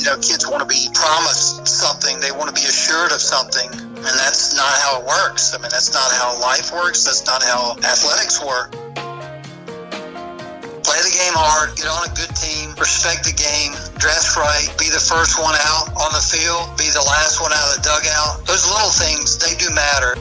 You know, kids want to be promised something. They want to be assured of something. And that's not how it works. I mean, that's not how life works. That's not how athletics work. Play the game hard, get on a good team, respect the game, dress right, be the first one out on the field, be the last one out of the dugout. Those little things, they do matter.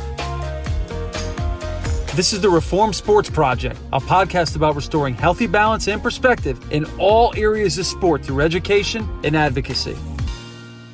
This is the Reform Sports Project, a podcast about restoring healthy balance and perspective in all areas of sport through education and advocacy.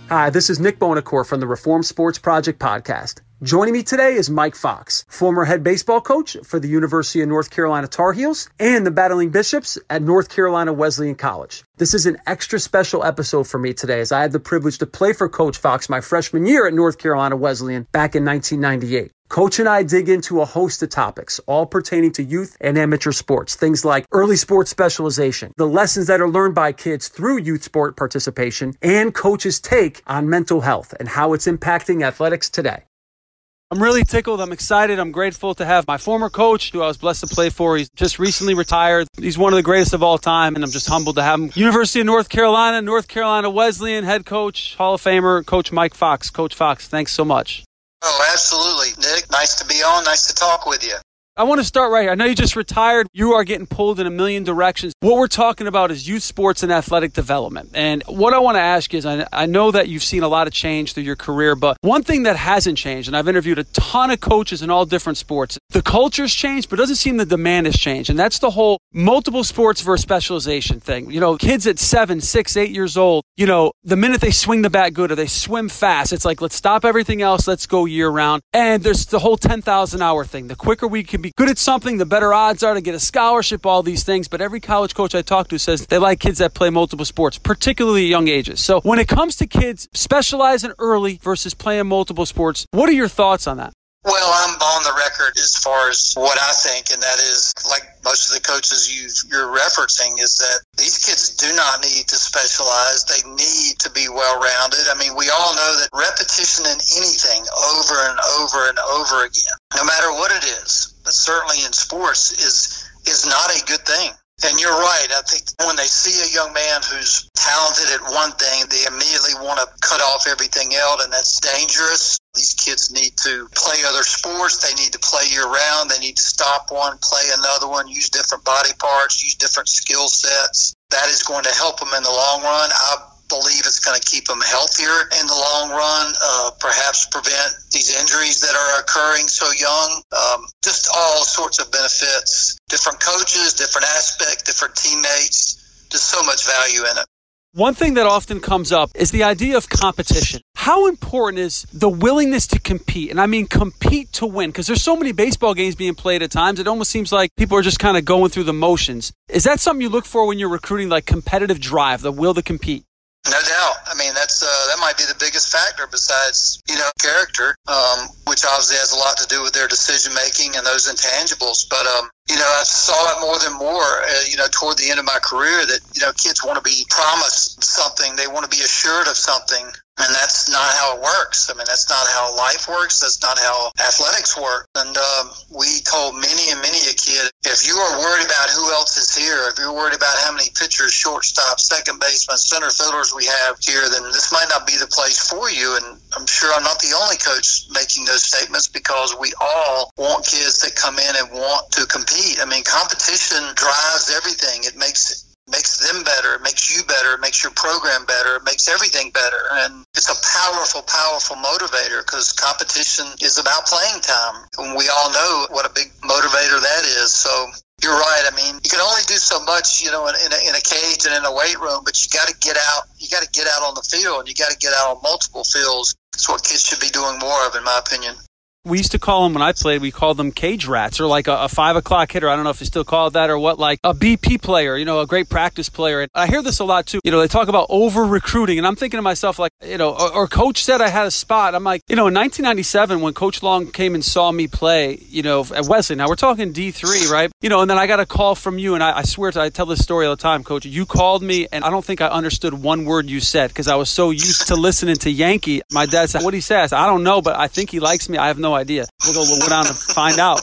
Hi, this is Nick Buonocore from the Reform Sports Project podcast. Joining me today is Mike Fox, former head baseball coach for the University of North Carolina Tar Heels and the Battling Bishops at North Carolina Wesleyan College. This is an extra special episode for me today as I had the privilege to play for Coach Fox my freshman year at North Carolina Wesleyan back in 1998. Coach and I dig into a host of topics, all pertaining to youth and amateur sports. Things like early sports specialization, the lessons that are learned by kids through youth sport participation, and coach's take on mental health and how it's impacting athletics today. I'm really tickled. I'm excited. I'm grateful to have my former coach, who I was blessed to play for. He's just recently retired. He's one of the greatest of all time, and I'm just humbled to have him. University of North Carolina, North Carolina Wesleyan head coach, Hall of Famer, Coach Mike Fox. Coach Fox, thanks so much. Oh, absolutely. Nick, nice to be on. Nice to talk with you. I want to start right here. I know you just retired. You are getting pulled in a million directions. What we're talking about is youth sports and athletic development. And what I want to ask is I, know that you've seen a lot of change through your career, but one thing that hasn't changed, and I've interviewed a ton of coaches in all different sports, the culture's changed, but it doesn't seem the demand has changed. And that's the whole multiple sports versus specialization thing. You know, kids at seven, six, eight years old, you know, the minute they swing the bat good or they swim fast, it's like, let's stop everything else. Let's go year round. And there's the whole 10,000 hour thing. The quicker we can be good at something, the better odds are to get a scholarship, all these things. But every college coach I talk to says they like kids that play multiple sports, particularly young ages. So when it comes to kids specializing early versus playing multiple sports, what are your thoughts on that? Well, I'm on the record as far as what I think, and that is, like most of the coaches you, you're referencing, is that these kids do not need to specialize. They need to be well rounded. I mean, we all know that repetition in anything over and over and over again, no matter what it is, certainly in sports, is is not a good thing. And you're right. I think when they see a young man who's talented at one thing, they immediately want to cut off everything else, and that's dangerous. These kids need to play other sports. They need to play year round. They need to stop one, play another one, use different body parts, use different skill sets. That is going to help them in the long run. I believe it's going to keep them healthier in the long run, uh, perhaps prevent these injuries that are occurring so young. Um, just all sorts of benefits, different coaches, different aspects, different teammates, just so much value in it. One thing that often comes up is the idea of competition. How important is the willingness to compete? And I mean compete to win because there's so many baseball games being played at times. It almost seems like people are just kind of going through the motions. Is that something you look for when you're recruiting like competitive drive, the will to compete? I mean, that's uh, that might be the biggest factor besides you know character, um, which obviously has a lot to do with their decision making and those intangibles. But um, you know, I saw it more than more. Uh, you know, toward the end of my career, that you know, kids want to be promised something, they want to be assured of something, and that's not how it works. I mean, that's not how life works. That's not how athletics work. And um, we told many and many a kid, if you are worried about who else is here, if you're worried about how many pitchers, shortstops, second basemen, center fielders we have here, then this might not be the place for you. And I'm sure I'm not the only coach making those statements because we all want kids that come in and want to compete. I mean, competition drives everything. It makes makes them better, it makes you better, it makes your program better, it makes everything better. And it's a powerful, powerful motivator because competition is about playing time. And we all know what a big motivator that is. So you're right. I mean, you can only do so much, you know, in, in, a, in a cage and in a weight room, but you got to get out. You got to get out on the field and you got to get out on multiple fields. It's what kids should be doing more of, in my opinion we used to call them when I played, we called them cage rats or like a, a, five o'clock hitter. I don't know if you still call it that or what, like a BP player, you know, a great practice player. And I hear this a lot too. You know, they talk about over recruiting and I'm thinking to myself, like, you know, or, or, coach said I had a spot. I'm like, you know, in 1997, when Coach Long came and saw me play, you know, at Wesley, now we're talking D3, right? You know, and then I got a call from you and I, I swear to, I tell this story all the time, coach. You called me and I don't think I understood one word you said because I was so used to listening to Yankee. My dad said, what he says, I don't know, but I think he likes me. I have no idea. We'll go we'll go down and find out.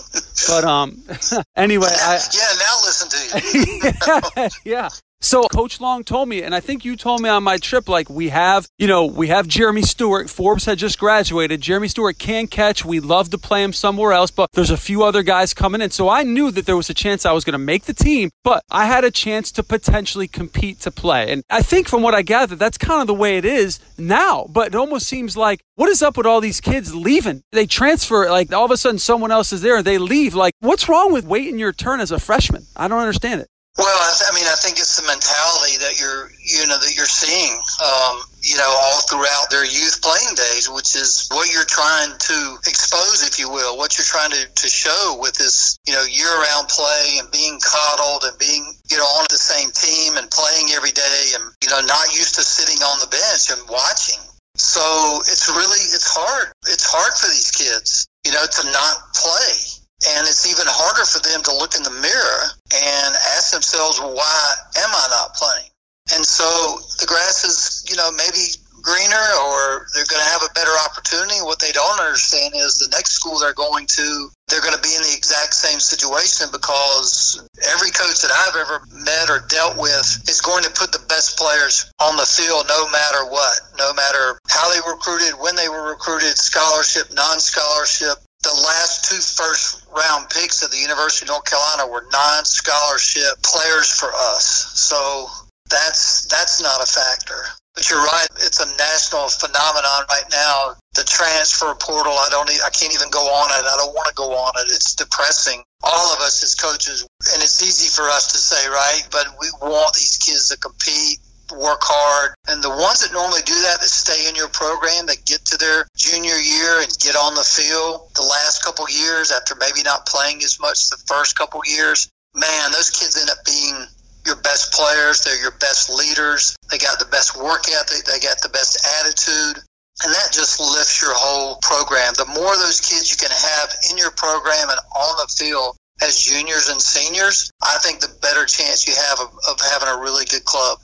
But um, anyway, I, yeah. Now listen to you. yeah, yeah. So Coach Long told me, and I think you told me on my trip, like we have, you know, we have Jeremy Stewart. Forbes had just graduated. Jeremy Stewart can catch. We'd love to play him somewhere else, but there's a few other guys coming in. So I knew that there was a chance I was going to make the team, but I had a chance to potentially compete to play. And I think from what I gathered, that's kind of the way it is now. But it almost seems like, what is up with all these kids leaving? They transfer, like all of a sudden someone else is there and they leave. Like, what's wrong with waiting your turn as a freshman? I don't understand it. Well, I mean, I think it's the mentality that you're, you know, that you're seeing, um, you know, all throughout their youth playing days, which is what you're trying to expose, if you will, what you're trying to, to show with this, you know, year-round play and being coddled and being, you know, on the same team and playing every day and, you know, not used to sitting on the bench and watching. So it's really, it's hard. It's hard for these kids, you know, to not play and it's even harder for them to look in the mirror and ask themselves, why am I not playing? And so the grass is, you know, maybe greener or they're going to have a better opportunity. What they don't understand is the next school they're going to, they're going to be in the exact same situation because every coach that I've ever met or dealt with is going to put the best players on the field no matter what, no matter how they recruited, when they were recruited, scholarship, non-scholarship, the last two first round picks of the University of North Carolina were non scholarship players for us. So that's that's not a factor. But you're right; it's a national phenomenon right now. The transfer portal. I don't. I can't even go on it. I don't want to go on it. It's depressing. All of us as coaches, and it's easy for us to say, right? But we want these kids to compete work hard. And the ones that normally do that, that stay in your program, that get to their junior year and get on the field the last couple years after maybe not playing as much the first couple years, man, those kids end up being your best players. They're your best leaders. They got the best work ethic. They got the best attitude. And that just lifts your whole program. The more those kids you can have in your program and on the field as juniors and seniors, I think the better chance you have of, of having a really good club.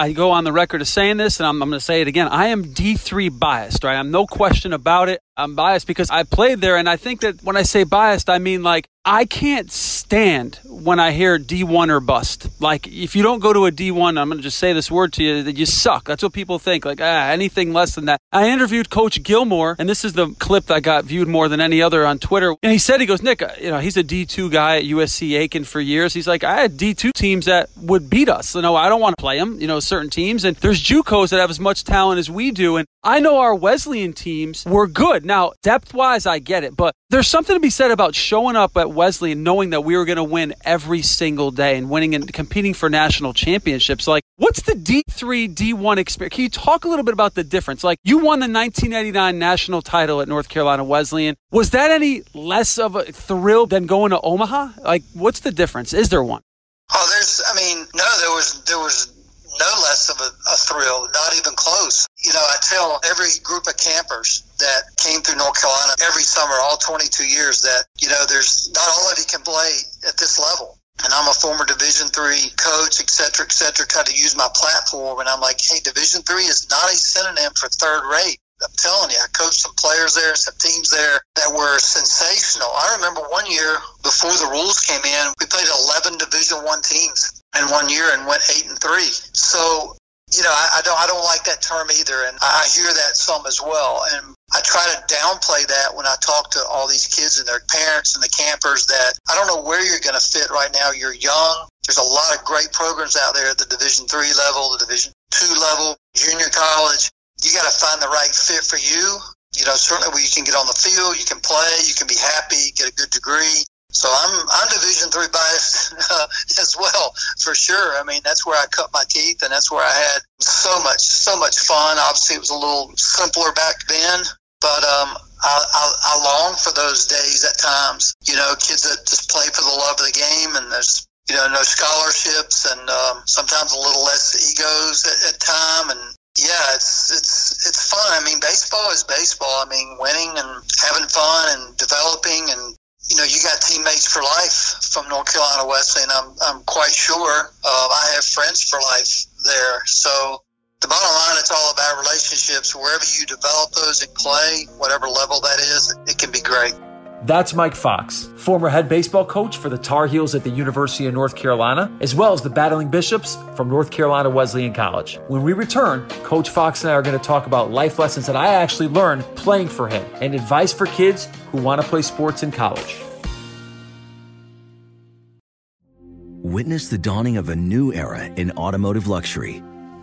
I go on the record of saying this, and I'm, I'm going to say it again. I am D3 biased, right? I'm no question about it. I'm biased because I played there, and I think that when I say biased, I mean like I can't stand when I hear D1 or bust. Like, if you don't go to a D1, I'm going to just say this word to you that you suck. That's what people think. Like, ah, anything less than that. I interviewed Coach Gilmore, and this is the clip that got viewed more than any other on Twitter. And he said, he goes, Nick, uh, you know, he's a D2 guy at USC Aiken for years. He's like, I had D2 teams that would beat us. You know, I don't want to play them, you know, certain teams. And there's JUCOs that have as much talent as we do. And I know our Wesleyan teams were good. Now, depth wise, I get it, but there's something to be said about showing up at Wesley and knowing that we were going to win every single day and winning and competing for national championships. Like, what's the D3, D1 experience? Can you talk a little bit about the difference? Like, you won the 1989 national title at North Carolina Wesleyan. Was that any less of a thrill than going to Omaha? Like, what's the difference? Is there one? Oh, there's, I mean, no, there was, there was no less of a, a thrill, not even close. You know, I tell every group of campers that came through North Carolina every summer, all 22 years, that, you know, there's not all of you can play at this level. And I'm a former Division three coach, et cetera, et cetera, try to use my platform. And I'm like, hey, Division three is not a synonym for third rate. I'm telling you, I coached some players there, some teams there that were sensational. I remember one year before the rules came in, we played 11 Division One teams in one year and went eight and three. So, you know, I, I don't I don't like that term either, and I hear that some as well. And I try to downplay that when I talk to all these kids and their parents and the campers that I don't know where you're going to fit right now. You're young. There's a lot of great programs out there at the Division three level, the Division two level, junior college. You got to find the right fit for you. You know, certainly where you can get on the field, you can play, you can be happy, get a good degree. So I'm I'm Division three biased uh, as well for sure. I mean that's where I cut my teeth and that's where I had so much so much fun. Obviously it was a little simpler back then, but um, I, I, I long for those days at times. You know, kids that just play for the love of the game and there's you know no scholarships and um, sometimes a little less egos at, at time and yeah, it's it's it's fun. I mean, baseball is baseball. I mean, winning and having fun and developing and you know, you got teammates for life from North Carolina Wesleyan. I'm, I'm quite sure uh, I have friends for life there. So the bottom line, it's all about relationships. Wherever you develop those and play, whatever level that is, it can be great. That's Mike Fox, former head baseball coach for the Tar Heels at the University of North Carolina, as well as the Battling Bishops from North Carolina Wesleyan College. When we return, Coach Fox and I are going to talk about life lessons that I actually learned playing for him and advice for kids who want to play sports in college. Witness the dawning of a new era in automotive luxury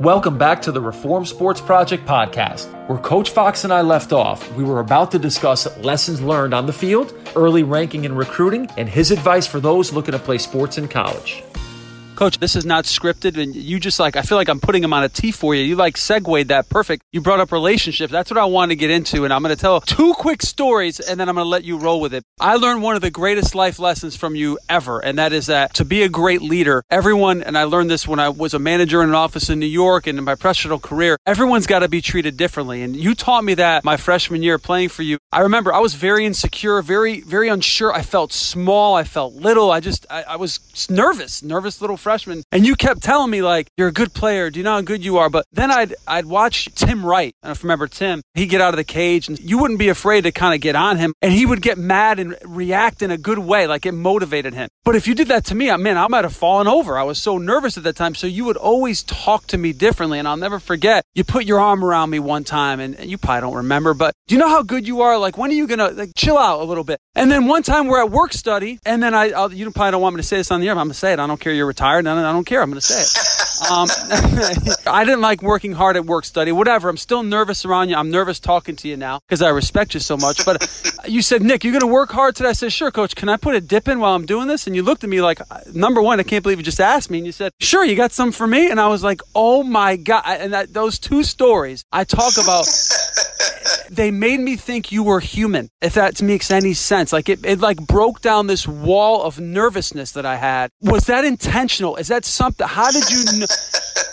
Welcome back to the Reform Sports Project podcast, where Coach Fox and I left off. We were about to discuss lessons learned on the field, early ranking and recruiting, and his advice for those looking to play sports in college. Coach, this is not scripted, and you just like I feel like I'm putting them on a tee for you. You like segued that perfect. You brought up relationships. That's what I want to get into, and I'm going to tell two quick stories, and then I'm going to let you roll with it. I learned one of the greatest life lessons from you ever, and that is that to be a great leader, everyone, and I learned this when I was a manager in an office in New York and in my professional career, everyone's got to be treated differently. And you taught me that my freshman year playing for you. I remember I was very insecure, very, very unsure. I felt small. I felt little. I just, I, I was nervous, nervous little freshman. And you kept telling me like, you're a good player. Do you know how good you are? But then I'd, I'd watch Tim Wright. I remember Tim. He'd get out of the cage and you wouldn't be afraid to kind of get on him and he would get mad and react in a good way. Like it motivated him. But if you did that to me, I man, I might have fallen over. I was so nervous at that time. So you would always talk to me differently. And I'll never forget, you put your arm around me one time and, and you probably don't remember, but do you know how good you are? Like, when are you to like chill out a little bit? And then one time we're at work study and then I, I'll, you probably don't want me to say this on the air, but I'm to say it. I don't care. You're retired. I don't, I don't care. I'm going to say it. Um, I didn't like working hard at work study, whatever. I'm still nervous around you. I'm nervous talking to you now because I respect you so much. But you said, Nick, you're going to work hard today. I said, sure, coach. Can I put a dip in while I'm doing this? And you looked at me like, number one, I can't believe you just asked me. And you said, sure, you got some for me? And I was like, oh my God. And that, those two stories I talk about, they made me think you were human, if that makes any sense. Like it, it like broke down this wall of nervousness that I had. Was that intentional? Is that something? How did you know?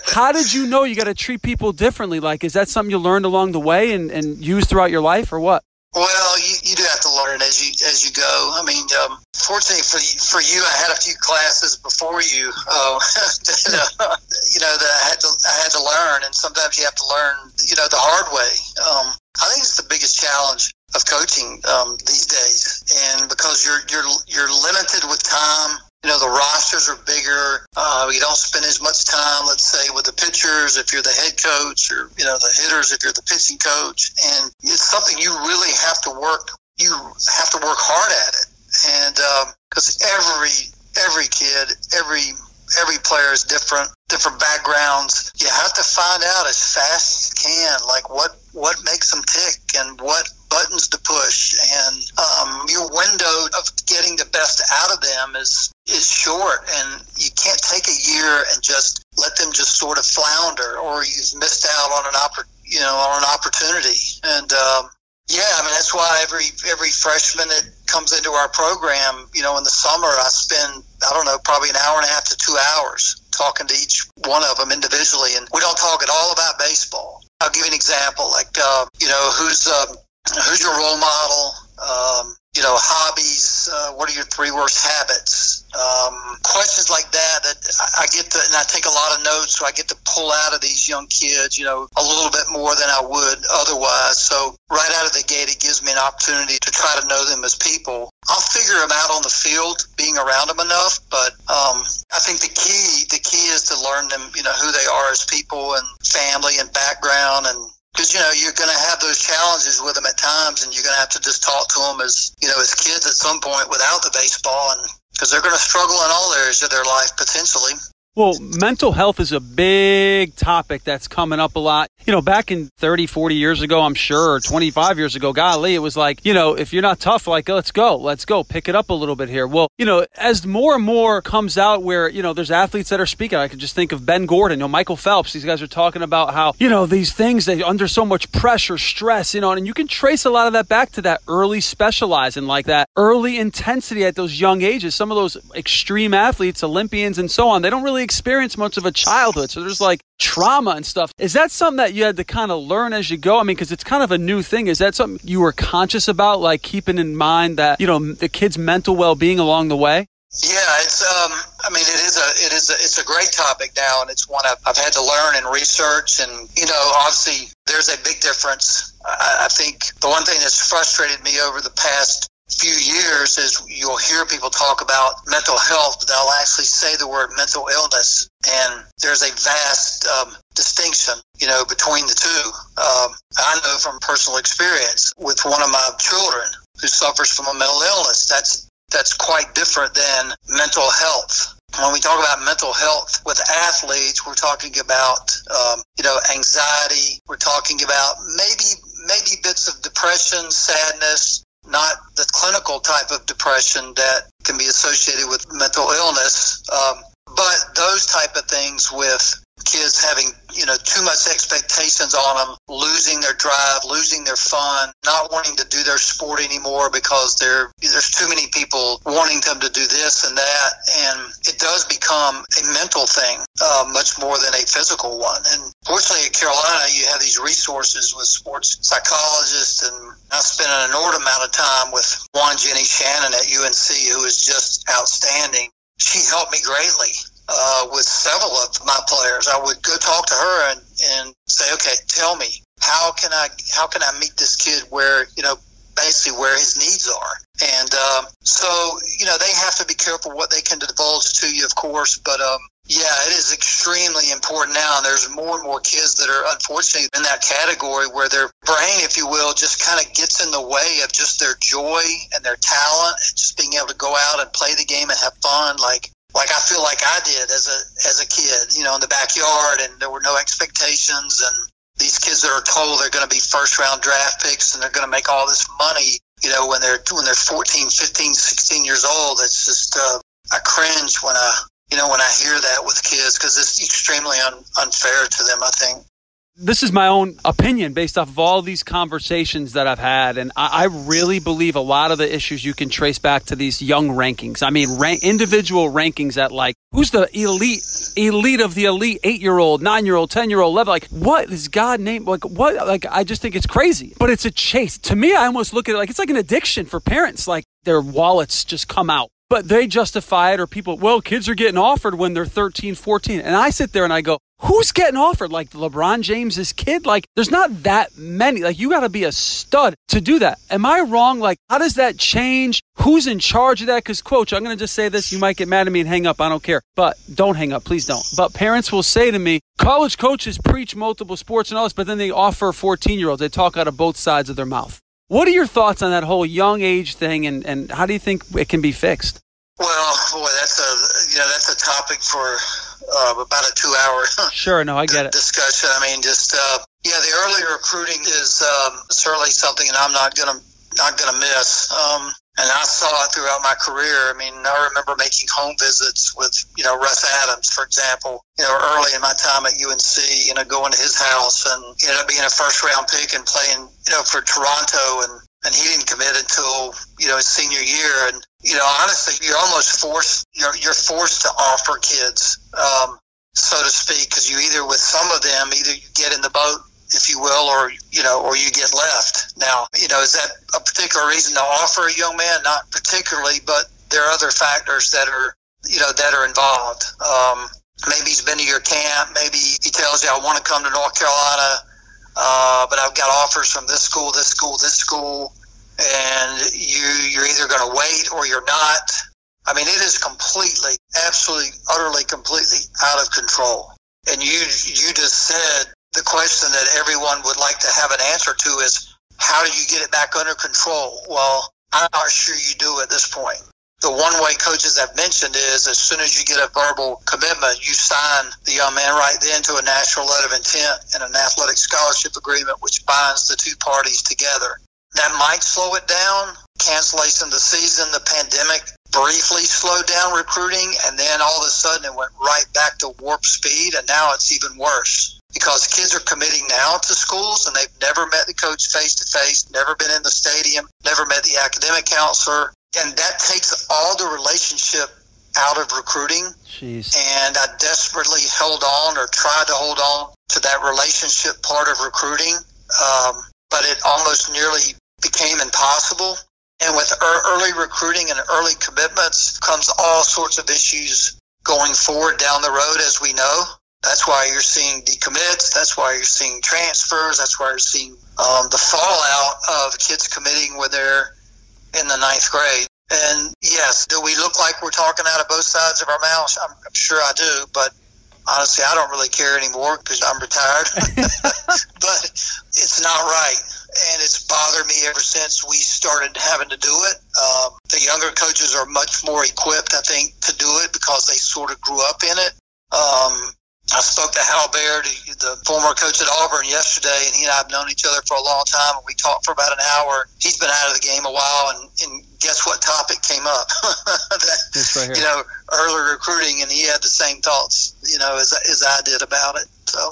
How did you know you got to treat people differently? Like, is that something you learned along the way and, and used throughout your life or what? Well, you, you do have to learn as you as you go. I mean, um, fortunately for you, for you, I had a few classes before you, uh, that, uh, you know, that I had to I had to learn, and sometimes you have to learn, you know, the hard way. Um, I think it's the biggest challenge of coaching um, these days, and because you're you're you're limited with time you know, the rosters are bigger. Uh, you don't spend as much time, let's say, with the pitchers if you're the head coach or, you know, the hitters if you're the pitching coach. And it's something you really have to work, you have to work hard at it. And because um, every, every kid, every, every player is different, different backgrounds. You have to find out as fast as you can, like what, what makes them tick and what buttons to push and um, your window of getting the best out of them is is short, and you can't take a year and just let them just sort of flounder, or you've missed out on an oppor- you know on an opportunity. And um, yeah, I mean that's why every every freshman that comes into our program, you know, in the summer, I spend I don't know probably an hour and a half to two hours talking to each one of them individually, and we don't talk at all about baseball. I'll give you an example, like uh, you know who's uh, who's your role model. Um, you know, hobbies. Uh, what are your three worst habits? Um, questions like that that I get to, and I take a lot of notes, so I get to pull out of these young kids, you know, a little bit more than I would otherwise. So right out the gate, it gives me an opportunity to try to know them as people. I'll figure them out on the field, being around them enough, but um, I think the key, the key is to learn them, you know, who they are as people and family and background and because you know you're going to have those challenges with them at times, and you're going to have to just talk to them as you know as kids at some point without the baseball, and because they're going to struggle in all areas of their life potentially. Well, mental health is a big topic that's coming up a lot. You know, back in 30, 40 years ago, I'm sure, or 25 years ago, golly, it was like, you know, if you're not tough, like, let's go, let's go, pick it up a little bit here. Well, you know, as more and more comes out where, you know, there's athletes that are speaking, I can just think of Ben Gordon, you know, Michael Phelps, these guys are talking about how, you know, these things they under so much pressure, stress, you know, and you can trace a lot of that back to that early specializing, like that early intensity at those young ages. Some of those extreme athletes, Olympians and so on, they don't really experience much of a childhood. So there's like trauma and stuff. Is that something that you had to kind of learn as you go? I mean, because it's kind of a new thing. Is that something you were conscious about, like keeping in mind that, you know, the kid's mental well being along the way? Yeah, it's. Um, I mean, it is a. It is. A, it's a great topic now, and it's one I've, I've had to learn and research. And you know, obviously, there's a big difference. I, I think the one thing that's frustrated me over the past few years is you'll hear people talk about mental health, but they'll actually say the word mental illness. And there's a vast um, distinction, you know, between the two. Um, I know from personal experience with one of my children who suffers from a mental illness. That's that's quite different than mental health. When we talk about mental health with athletes, we're talking about, um, you know, anxiety. We're talking about maybe maybe bits of depression, sadness, not the clinical type of depression that can be associated with mental illness. Um, but those type of things with kids having you know too much expectations on them losing their drive losing their fun not wanting to do their sport anymore because there there's too many people wanting them to do this and that. And it does become a mental thing uh, much more than a physical one. And fortunately at carolina you have these resources with sports psychologists and i spent an inordinate amount of time with Juan jenny shannon at unc who is just outstanding. She helped me greatly uh, with several of my players. I would go talk to her and, and say, okay, tell me how can I how can I meet this kid where you know basically where his needs are. And um, so you know they have to be careful what they can divulge to you, of course, but. Um, yeah, it is extremely important now. And there's more and more kids that are unfortunately in that category where their brain, if you will, just kind of gets in the way of just their joy and their talent and just being able to go out and play the game and have fun. Like, like I feel like I did as a as a kid, you know, in the backyard, and there were no expectations. And these kids that are told they're going to be first round draft picks and they're going to make all this money, you know, when they're when they're 14, 15, 16 years old, it's just uh, I cringe when I you know when I hear that with kids because it's extremely un, unfair to them. I think this is my own opinion based off of all these conversations that I've had, and I, I, really believe a lot of the issues you can trace back to these young rankings. I mean, rank, individual rankings at like who's the elite, elite of the elite, eight year old, nine year old, ten year old level. Like, what is God name? Like, what? Like, I just think it's crazy. But it's a chase. To me, I almost look at it like it's like an addiction for parents. Like their wallets just come out but they justify it or people well kids are getting offered when they're 13 14 and i sit there and i go who's getting offered? Like lebron james's kid? Like there's not that many. Like you got to be a stud to do that. Am i wrong? Like how does that change? Who's in charge of that? Because coach i'm going to just say this. You might get mad at me and hang up. I don't care. But don't hang up. Please don't. But parents will say to me college coaches preach multiple sports and all this but then they offer 14 year olds they talk out of both sides of their mouth what are your thoughts on that whole young age thing, and, and how do you think it can be fixed? Well, boy, that's a you know that's a topic for uh, about a two-hour sure. No, I get it. Discussion. I mean, just uh, yeah, the early recruiting is um, certainly something that I'm not gonna not gonna miss. Um, and I saw it throughout my career. I mean, I remember making home visits with, you know, Russ Adams, for example, you know, early in my time at UNC, you know, going to his house and ended up being a first round pick and playing, you know, for Toronto and, and he didn't commit until, you know, his senior year. And, you know, honestly, you're almost forced, you're, you're forced to offer kids, um, so to speak, because you either with some of them, either you get in the boat if you will, or you know, or you get left. Now, you know, is that a particular reason to offer a young man? Not particularly, but there are other factors that are, you know, that are involved. Um, maybe he's been to your camp. Maybe he tells you, "I want to come to North Carolina, uh, but I've got offers from this school, this school, this school," and you you're either going to wait or you're not. I mean, it is completely, absolutely, utterly, completely out of control. And you you just said the question that everyone would like to have an answer to is how do you get it back under control? Well, I'm not sure you do at this point. The one way coaches have mentioned is as soon as you get a verbal commitment, you sign the young man right then to a national letter of intent and an athletic scholarship agreement, which binds the two parties together. That might slow it down. Cancellation of the season, the pandemic briefly slowed down recruiting, and then all of a sudden it went right back to warp speed, and now it's even worse because kids are committing now to schools and they've never met the coach face to face, never been in the stadium, never met the academic counselor. And that takes all the relationship out of recruiting. Jeez. And I desperately held on or tried to hold on to that relationship part of recruiting. Um, but it almost nearly became impossible. And with early recruiting and early commitments comes all sorts of issues going forward down the road, as we know. That's why you're seeing decommits. That's why you're seeing transfers. That's why you're seeing um, the fallout of kids committing when they're in the ninth grade. And yes, do we look like we're talking out of both sides of our mouths? I'm, I'm sure I do, but honestly, I don't really care anymore because I'm retired. but it's not right. And it's bothered me ever since we started having to do it. Um, the younger coaches are much more equipped, I think, to do it because they sort of grew up in it. Um, I spoke to Hal Baird, the former coach at Auburn, yesterday, and he and I have known each other for a long time. And we talked for about an hour. He's been out of the game a while, and, and guess what topic came up? that, right you know, early recruiting, and he had the same thoughts, you know, as as I did about it. So.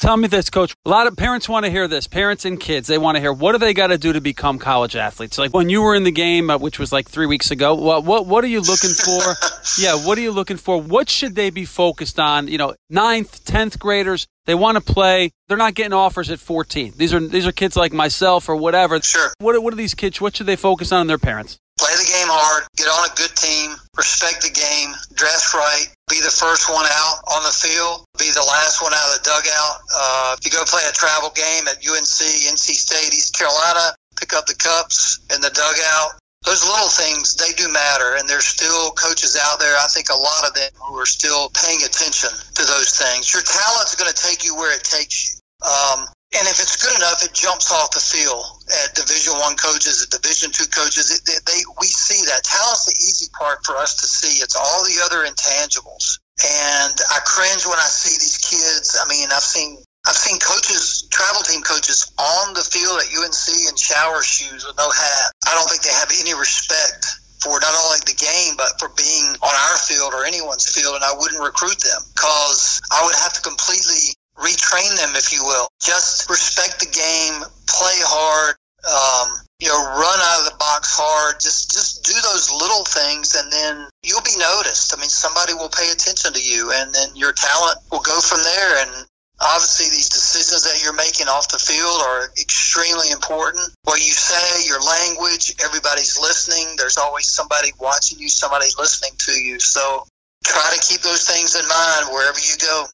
Tell me this, coach. A lot of parents want to hear this. Parents and kids, they want to hear what do they got to do to become college athletes? Like when you were in the game, uh, which was like three weeks ago, what, what, what are you looking for? yeah, what are you looking for? What should they be focused on? You know, ninth, tenth graders, they want to play. They're not getting offers at 14. These are, these are kids like myself or whatever. Sure. What, what are these kids? What should they focus on in their parents? Play the game hard, get on a good team, respect the game, dress right, be the first one out on the field, be the last one out of the dugout. Uh, if you go play a travel game at UNC, NC State, East Carolina, pick up the cups in the dugout. Those little things, they do matter, and there's still coaches out there, I think a lot of them, who are still paying attention to those things. Your talent's going to take you where it takes you. Um, and if it's good enough, it jumps off the field at Division One coaches, at Division Two coaches. It, they, they, we see that talent's the easy part for us to see. It's all the other intangibles, and I cringe when I see these kids. I mean, I've seen I've seen coaches, travel team coaches, on the field at UNC in shower shoes with no hat. I don't think they have any respect for not only the game but for being on our field or anyone's field, and I wouldn't recruit them because I would have to completely retrain them, if you will. Just respect the game, play hard, um, you know, run out of the box hard. Just just do those little things, and then you'll be noticed. I mean, somebody will pay attention to you, and then your talent will go from there. And obviously, these decisions that you're making off the field are extremely important. What you say, your language, everybody's listening. There's always somebody watching you, somebody listening to you. So try to keep those things in mind wherever you go.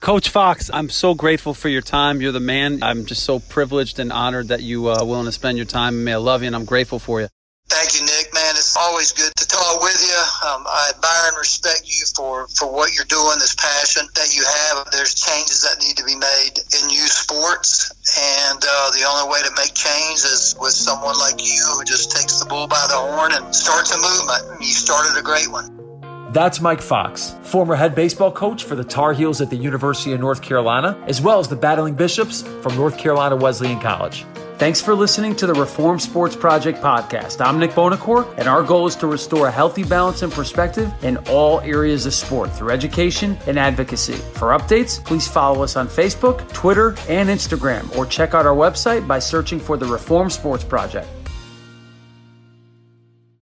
Coach Fox, I'm so grateful for your time. You're the man. I'm just so privileged and honored that you are uh, willing to spend your time. May I love you, and I'm grateful for you. Thank you, Nick. Man, it's always good to talk with you. Um, I admire and respect you for, for what you're doing, this passion that you have. There's changes that need to be made in youth sports, and uh, the only way to make change is with someone like you who just takes the bull by the horn and starts a movement. You started a great one. That's Mike Fox, former head baseball coach for the Tar Heels at the University of North Carolina, as well as the Battling Bishops from North Carolina Wesleyan College. Thanks for listening to the Reform Sports Project podcast. I'm Nick Buonocore, and our goal is to restore a healthy balance and perspective in all areas of sport through education and advocacy. For updates, please follow us on Facebook, Twitter, and Instagram, or check out our website by searching for the Reform Sports Project.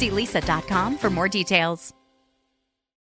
See leesa.com for more details.